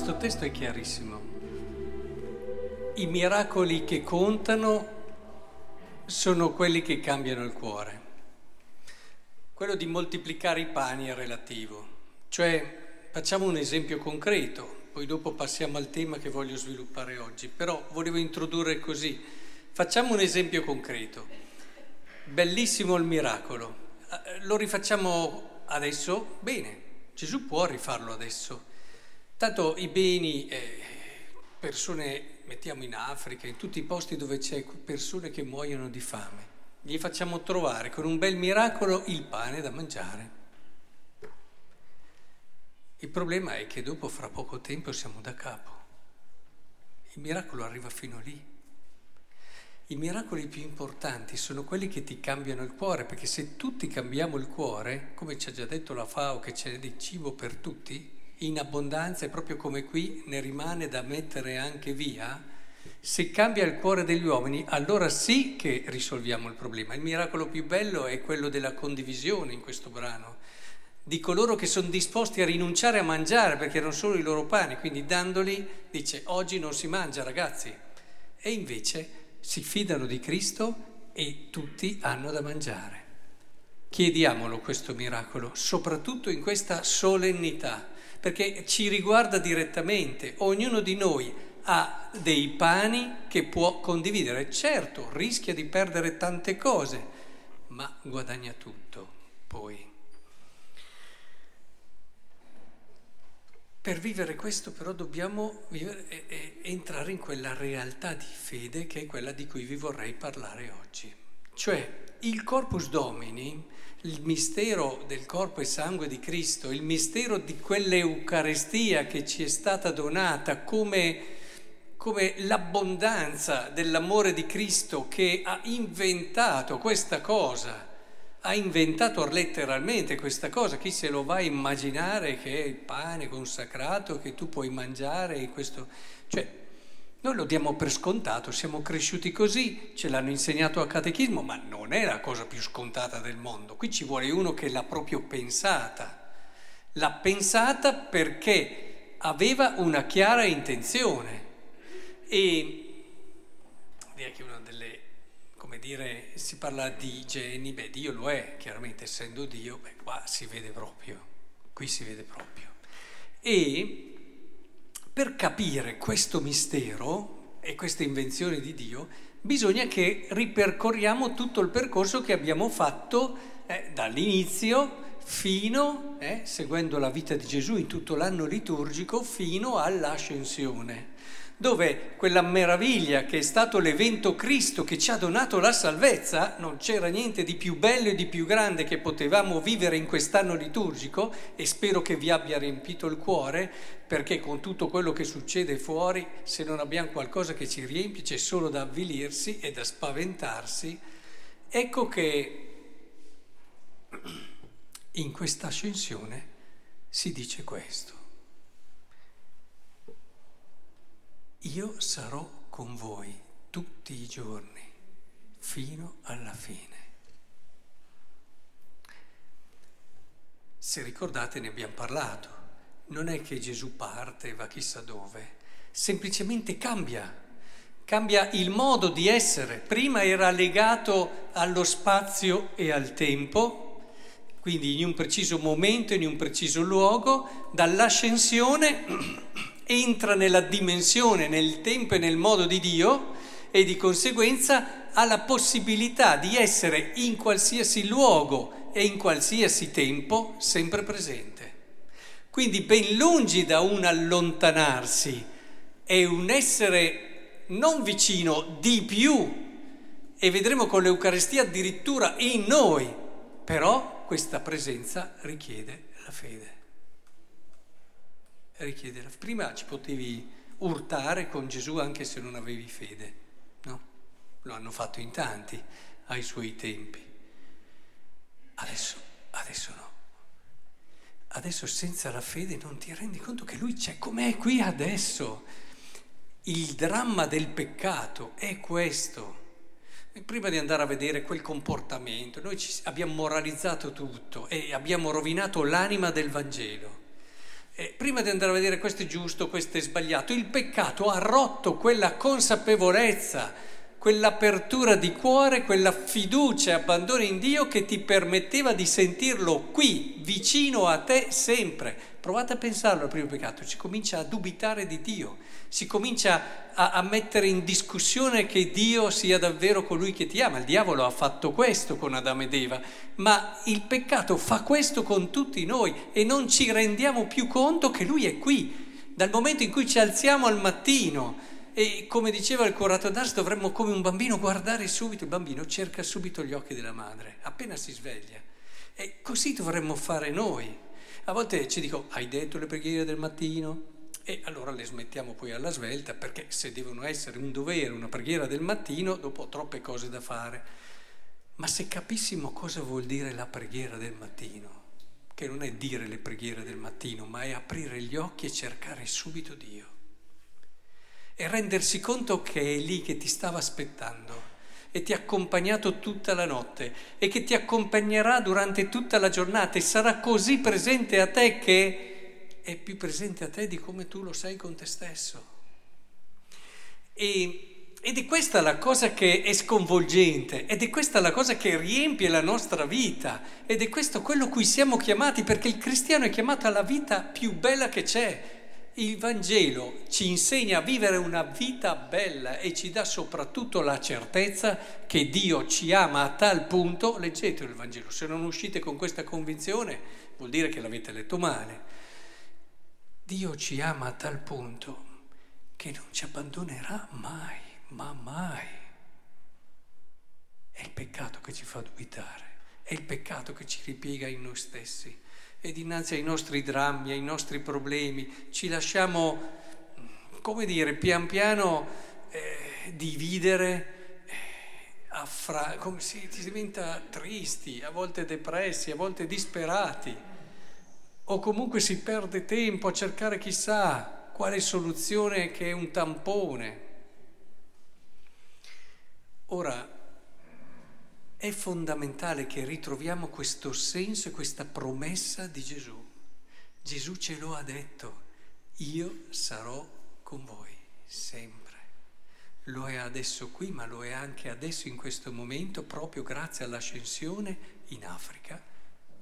Questo testo è chiarissimo. I miracoli che contano sono quelli che cambiano il cuore. Quello di moltiplicare i pani è relativo, cioè facciamo un esempio concreto, poi dopo passiamo al tema che voglio sviluppare oggi, però volevo introdurre così. Facciamo un esempio concreto. Bellissimo il miracolo. Eh, lo rifacciamo adesso? Bene, Gesù può rifarlo adesso. Tanto i beni, eh, persone, mettiamo in Africa, in tutti i posti dove c'è persone che muoiono di fame, gli facciamo trovare con un bel miracolo il pane da mangiare. Il problema è che dopo, fra poco tempo, siamo da capo. Il miracolo arriva fino lì. I miracoli più importanti sono quelli che ti cambiano il cuore, perché se tutti cambiamo il cuore, come ci ha già detto la FAO che c'è di cibo per tutti, in abbondanza e proprio come qui ne rimane da mettere anche via, se cambia il cuore degli uomini, allora sì che risolviamo il problema. Il miracolo più bello è quello della condivisione in questo brano, di coloro che sono disposti a rinunciare a mangiare perché erano solo i loro pani, quindi dandoli dice oggi non si mangia ragazzi, e invece si fidano di Cristo e tutti hanno da mangiare. Chiediamolo questo miracolo, soprattutto in questa solennità perché ci riguarda direttamente, ognuno di noi ha dei pani che può condividere, certo rischia di perdere tante cose, ma guadagna tutto poi. Per vivere questo però dobbiamo vivere, e, entrare in quella realtà di fede che è quella di cui vi vorrei parlare oggi. Cioè il corpus domini il mistero del corpo e sangue di Cristo, il mistero di quell'Eucarestia che ci è stata donata come, come l'abbondanza dell'amore di Cristo che ha inventato questa cosa, ha inventato letteralmente questa cosa, chi se lo va a immaginare che è il pane consacrato che tu puoi mangiare, questo, cioè noi lo diamo per scontato, siamo cresciuti così, ce l'hanno insegnato a catechismo, ma non è la cosa più scontata del mondo. Qui ci vuole uno che l'ha proprio pensata. L'ha pensata perché aveva una chiara intenzione. E direi che una delle, come dire, si parla di geni, beh Dio lo è, chiaramente essendo Dio, beh qua si vede proprio, qui si vede proprio. E per capire questo mistero e questa invenzione di Dio, bisogna che ripercorriamo tutto il percorso che abbiamo fatto eh, dall'inizio fino, eh, seguendo la vita di Gesù in tutto l'anno liturgico, fino all'ascensione dove quella meraviglia che è stato l'evento Cristo che ci ha donato la salvezza, non c'era niente di più bello e di più grande che potevamo vivere in quest'anno liturgico e spero che vi abbia riempito il cuore, perché con tutto quello che succede fuori, se non abbiamo qualcosa che ci riempie, c'è solo da avvilirsi e da spaventarsi. Ecco che in questa ascensione si dice questo. Io sarò con voi tutti i giorni fino alla fine. Se ricordate ne abbiamo parlato, non è che Gesù parte e va chissà dove, semplicemente cambia, cambia il modo di essere. Prima era legato allo spazio e al tempo, quindi in un preciso momento, in un preciso luogo, dall'ascensione entra nella dimensione, nel tempo e nel modo di Dio e di conseguenza ha la possibilità di essere in qualsiasi luogo e in qualsiasi tempo sempre presente. Quindi ben lungi da un allontanarsi, è un essere non vicino, di più, e vedremo con l'Eucarestia addirittura in noi, però questa presenza richiede la fede richiede la Prima ci potevi urtare con Gesù anche se non avevi fede, no? Lo hanno fatto in tanti ai suoi tempi. Adesso, adesso no. Adesso senza la fede non ti rendi conto che lui c'è com'è qui adesso. Il dramma del peccato è questo. Prima di andare a vedere quel comportamento, noi abbiamo moralizzato tutto e abbiamo rovinato l'anima del Vangelo eh, prima di andare a vedere questo è giusto, questo è sbagliato, il peccato ha rotto quella consapevolezza, quell'apertura di cuore, quella fiducia e abbandono in Dio che ti permetteva di sentirlo qui, vicino a te sempre. Provate a pensarlo al primo peccato, si comincia a dubitare di Dio, si comincia a, a, mettere in discussione che Dio sia davvero colui che ti ama. Il diavolo ha fatto questo con Adamo ed Eva, ma il peccato fa questo con tutti noi e non ci rendiamo più conto che lui è qui. Dal momento in cui ci alziamo al mattino e come diceva il curato d'Ars dovremmo come un bambino guardare subito, il bambino cerca subito gli occhi della madre, appena si sveglia. E così dovremmo fare noi. A volte ci dico, hai detto le preghiere del mattino? E allora le smettiamo poi alla svelta perché se devono essere un dovere, una preghiera del mattino, dopo ho troppe cose da fare. Ma se capissimo cosa vuol dire la preghiera del mattino, che non è dire le preghiere del mattino, ma è aprire gli occhi e cercare subito Dio. E rendersi conto che è lì che ti stava aspettando e ti ha accompagnato tutta la notte e che ti accompagnerà durante tutta la giornata e sarà così presente a te che è più presente a te di come tu lo sei con te stesso. E, ed è questa la cosa che è sconvolgente, ed è questa la cosa che riempie la nostra vita, ed è questo quello cui siamo chiamati, perché il cristiano è chiamato alla vita più bella che c'è, il Vangelo ci insegna a vivere una vita bella e ci dà soprattutto la certezza che Dio ci ama a tal punto, leggete il Vangelo, se non uscite con questa convinzione vuol dire che l'avete letto male. Dio ci ama a tal punto che non ci abbandonerà mai, ma mai. È il peccato che ci fa dubitare, è il peccato che ci ripiega in noi stessi e dinanzi ai nostri drammi, ai nostri problemi, ci lasciamo, come dire, pian piano eh, dividere, eh, affra- come si, si diventa tristi, a volte depressi, a volte disperati, o comunque si perde tempo a cercare chissà quale soluzione che è un tampone. Ora, è fondamentale che ritroviamo questo senso e questa promessa di Gesù. Gesù ce lo ha detto, io sarò con voi sempre. Lo è adesso qui, ma lo è anche adesso in questo momento, proprio grazie all'ascensione in Africa,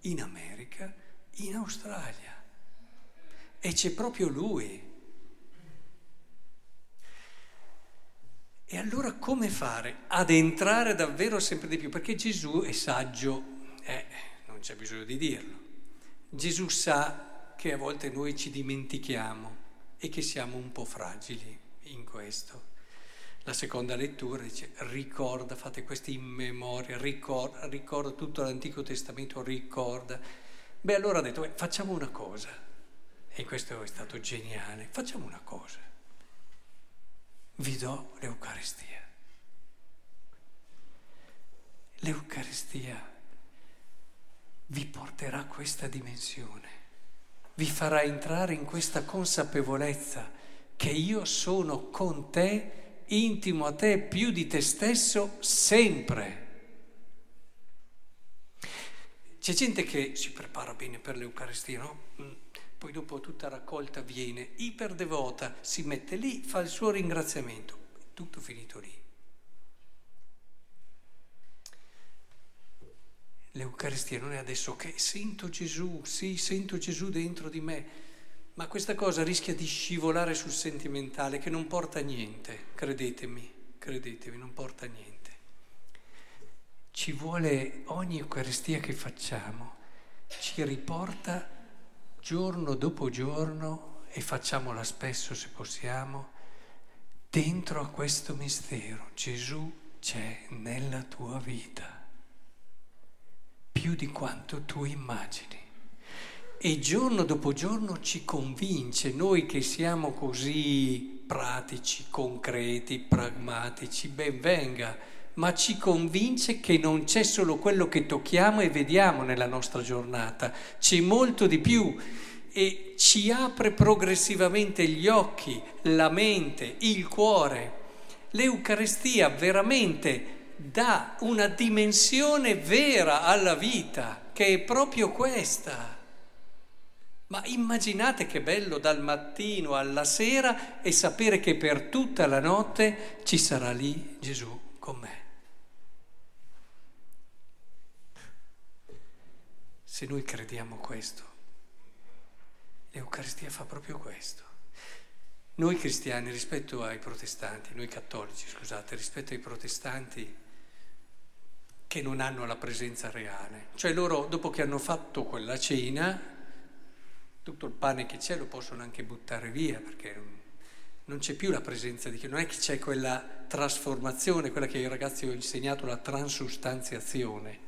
in America, in Australia. E c'è proprio Lui E allora come fare ad entrare davvero sempre di più? Perché Gesù è saggio, eh, non c'è bisogno di dirlo. Gesù sa che a volte noi ci dimentichiamo e che siamo un po' fragili in questo. La seconda lettura dice ricorda, fate queste in memoria, ricorda, ricorda tutto l'Antico Testamento, ricorda. Beh, allora ha detto, beh, facciamo una cosa. E questo è stato geniale, facciamo una cosa vi do l'Eucaristia. L'Eucaristia vi porterà questa dimensione, vi farà entrare in questa consapevolezza che io sono con te, intimo a te più di te stesso sempre. C'è gente che si prepara bene per l'Eucaristia, no? Poi dopo tutta raccolta viene iperdevota, si mette lì, fa il suo ringraziamento, tutto finito lì. L'Eucaristia non è adesso che sento Gesù, sì, sento Gesù dentro di me, ma questa cosa rischia di scivolare sul sentimentale che non porta a niente, credetemi, credetemi, non porta a niente. Ci vuole ogni Eucaristia che facciamo, ci riporta giorno dopo giorno, e facciamola spesso se possiamo, dentro a questo mistero Gesù c'è nella tua vita, più di quanto tu immagini. E giorno dopo giorno ci convince, noi che siamo così pratici, concreti, pragmatici, ben venga, ma ci convince che non c'è solo quello che tocchiamo e vediamo nella nostra giornata, c'è molto di più e ci apre progressivamente gli occhi, la mente, il cuore. L'Eucarestia veramente dà una dimensione vera alla vita, che è proprio questa. Ma immaginate che bello dal mattino alla sera e sapere che per tutta la notte ci sarà lì Gesù con me. Se noi crediamo questo, l'Eucaristia fa proprio questo. Noi cristiani rispetto ai protestanti, noi cattolici scusate, rispetto ai protestanti che non hanno la presenza reale, cioè loro dopo che hanno fatto quella cena, tutto il pane che c'è lo possono anche buttare via perché non c'è più la presenza di che, non è che c'è quella trasformazione, quella che ai ragazzi ho insegnato, la transustanziazione.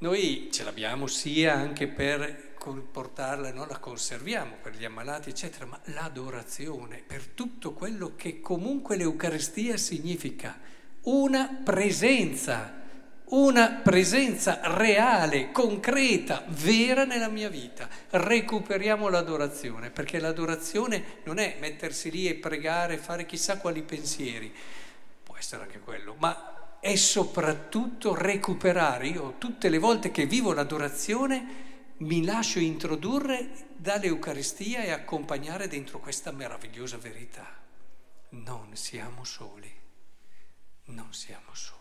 Noi ce l'abbiamo sia anche per portarla, no? la conserviamo per gli ammalati, eccetera, ma l'adorazione, per tutto quello che comunque l'Eucaristia significa, una presenza, una presenza reale, concreta, vera nella mia vita. Recuperiamo l'adorazione, perché l'adorazione non è mettersi lì e pregare, fare chissà quali pensieri, può essere anche quello, ma è soprattutto recuperare. Io tutte le volte che vivo l'adorazione mi lascio introdurre dall'Eucaristia e accompagnare dentro questa meravigliosa verità. Non siamo soli, non siamo soli.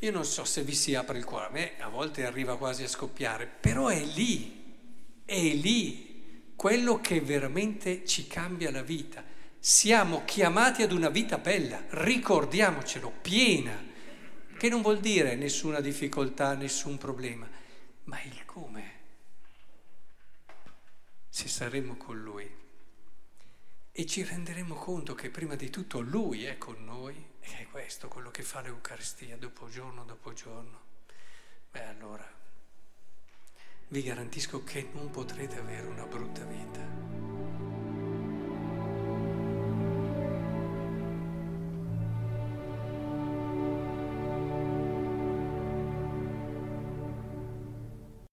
Io non so se vi si apre il cuore, a me a volte arriva quasi a scoppiare, però è lì, è lì quello che veramente ci cambia la vita. Siamo chiamati ad una vita bella, ricordiamocelo, piena, che non vuol dire nessuna difficoltà, nessun problema ma il come. Se saremo con Lui e ci renderemo conto che prima di tutto Lui è con noi e è questo quello che fa l'Eucaristia dopo giorno dopo giorno, beh allora vi garantisco che non potrete avere una brutta vita.